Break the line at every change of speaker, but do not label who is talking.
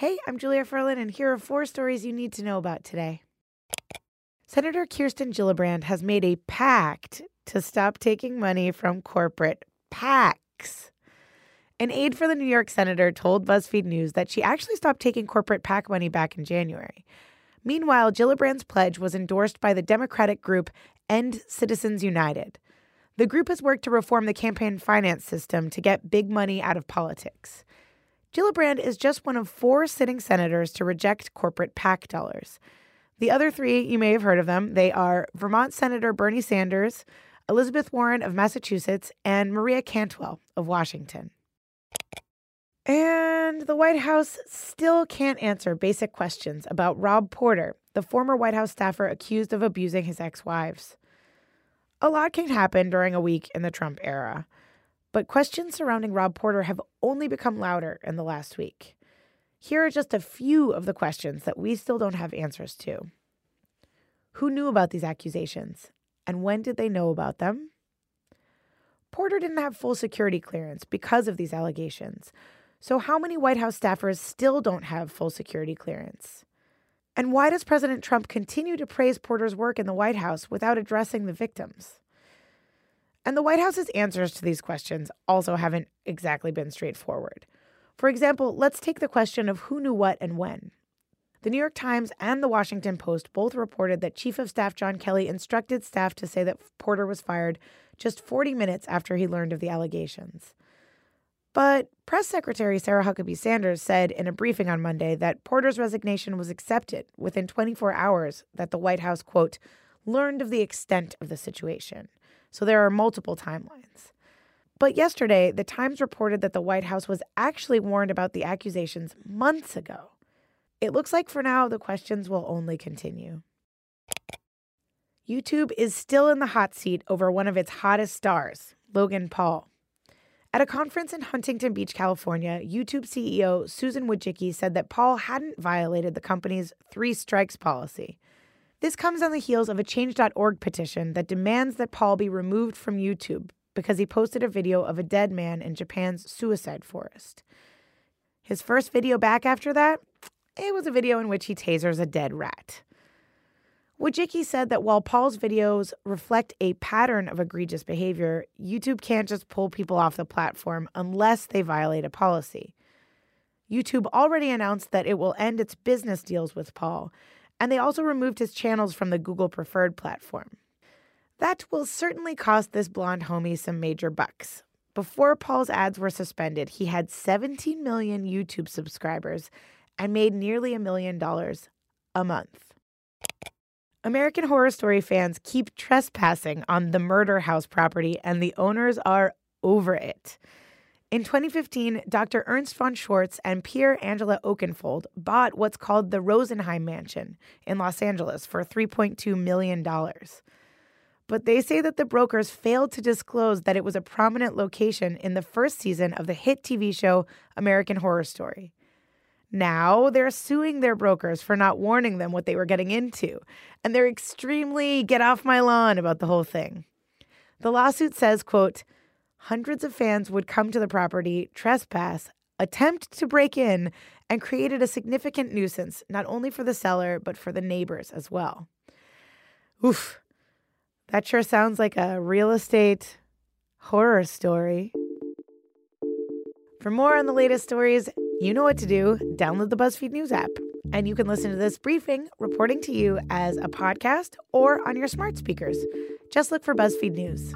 Hey, I'm Julia Furlan, and here are four stories you need to know about today. Senator Kirsten Gillibrand has made a pact to stop taking money from corporate PACs. An aide for the New York senator told BuzzFeed News that she actually stopped taking corporate PAC money back in January. Meanwhile, Gillibrand's pledge was endorsed by the Democratic group End Citizens United. The group has worked to reform the campaign finance system to get big money out of politics. Gillibrand is just one of four sitting senators to reject corporate PAC dollars. The other three, you may have heard of them. They are Vermont Senator Bernie Sanders, Elizabeth Warren of Massachusetts, and Maria Cantwell of Washington. And the White House still can't answer basic questions about Rob Porter, the former White House staffer accused of abusing his ex wives. A lot can happen during a week in the Trump era. But questions surrounding Rob Porter have only become louder in the last week. Here are just a few of the questions that we still don't have answers to. Who knew about these accusations? And when did they know about them? Porter didn't have full security clearance because of these allegations. So, how many White House staffers still don't have full security clearance? And why does President Trump continue to praise Porter's work in the White House without addressing the victims? And the White House's answers to these questions also haven't exactly been straightforward. For example, let's take the question of who knew what and when. The New York Times and the Washington Post both reported that Chief of Staff John Kelly instructed staff to say that Porter was fired just 40 minutes after he learned of the allegations. But Press Secretary Sarah Huckabee Sanders said in a briefing on Monday that Porter's resignation was accepted within 24 hours that the White House, quote, learned of the extent of the situation. So there are multiple timelines. But yesterday, the Times reported that the White House was actually warned about the accusations months ago. It looks like for now, the questions will only continue. YouTube is still in the hot seat over one of its hottest stars, Logan Paul. At a conference in Huntington Beach, California, YouTube CEO Susan Wojcicki said that Paul hadn't violated the company's three strikes policy, this comes on the heels of a Change.org petition that demands that Paul be removed from YouTube because he posted a video of a dead man in Japan's suicide forest. His first video back after that, it was a video in which he tasers a dead rat. Wojcicki said that while Paul's videos reflect a pattern of egregious behavior, YouTube can't just pull people off the platform unless they violate a policy. YouTube already announced that it will end its business deals with Paul and they also removed his channels from the Google Preferred platform. That will certainly cost this blonde homie some major bucks. Before Paul's ads were suspended, he had 17 million YouTube subscribers and made nearly a million dollars a month. American Horror Story fans keep trespassing on the Murder House property, and the owners are over it. In 2015, Dr. Ernst von Schwarz and Pierre Angela Oakenfold bought what's called the Rosenheim Mansion in Los Angeles for $3.2 million. But they say that the brokers failed to disclose that it was a prominent location in the first season of the hit TV show American Horror Story. Now they're suing their brokers for not warning them what they were getting into, and they're extremely get off my lawn about the whole thing. The lawsuit says, quote, hundreds of fans would come to the property, trespass, attempt to break in, and created a significant nuisance, not only for the seller, but for the neighbors as well. Oof, that sure sounds like a real estate horror story. For more on the latest stories, you know what to do. Download the BuzzFeed News app, and you can listen to this briefing reporting to you as a podcast or on your smart speakers. Just look for BuzzFeed News.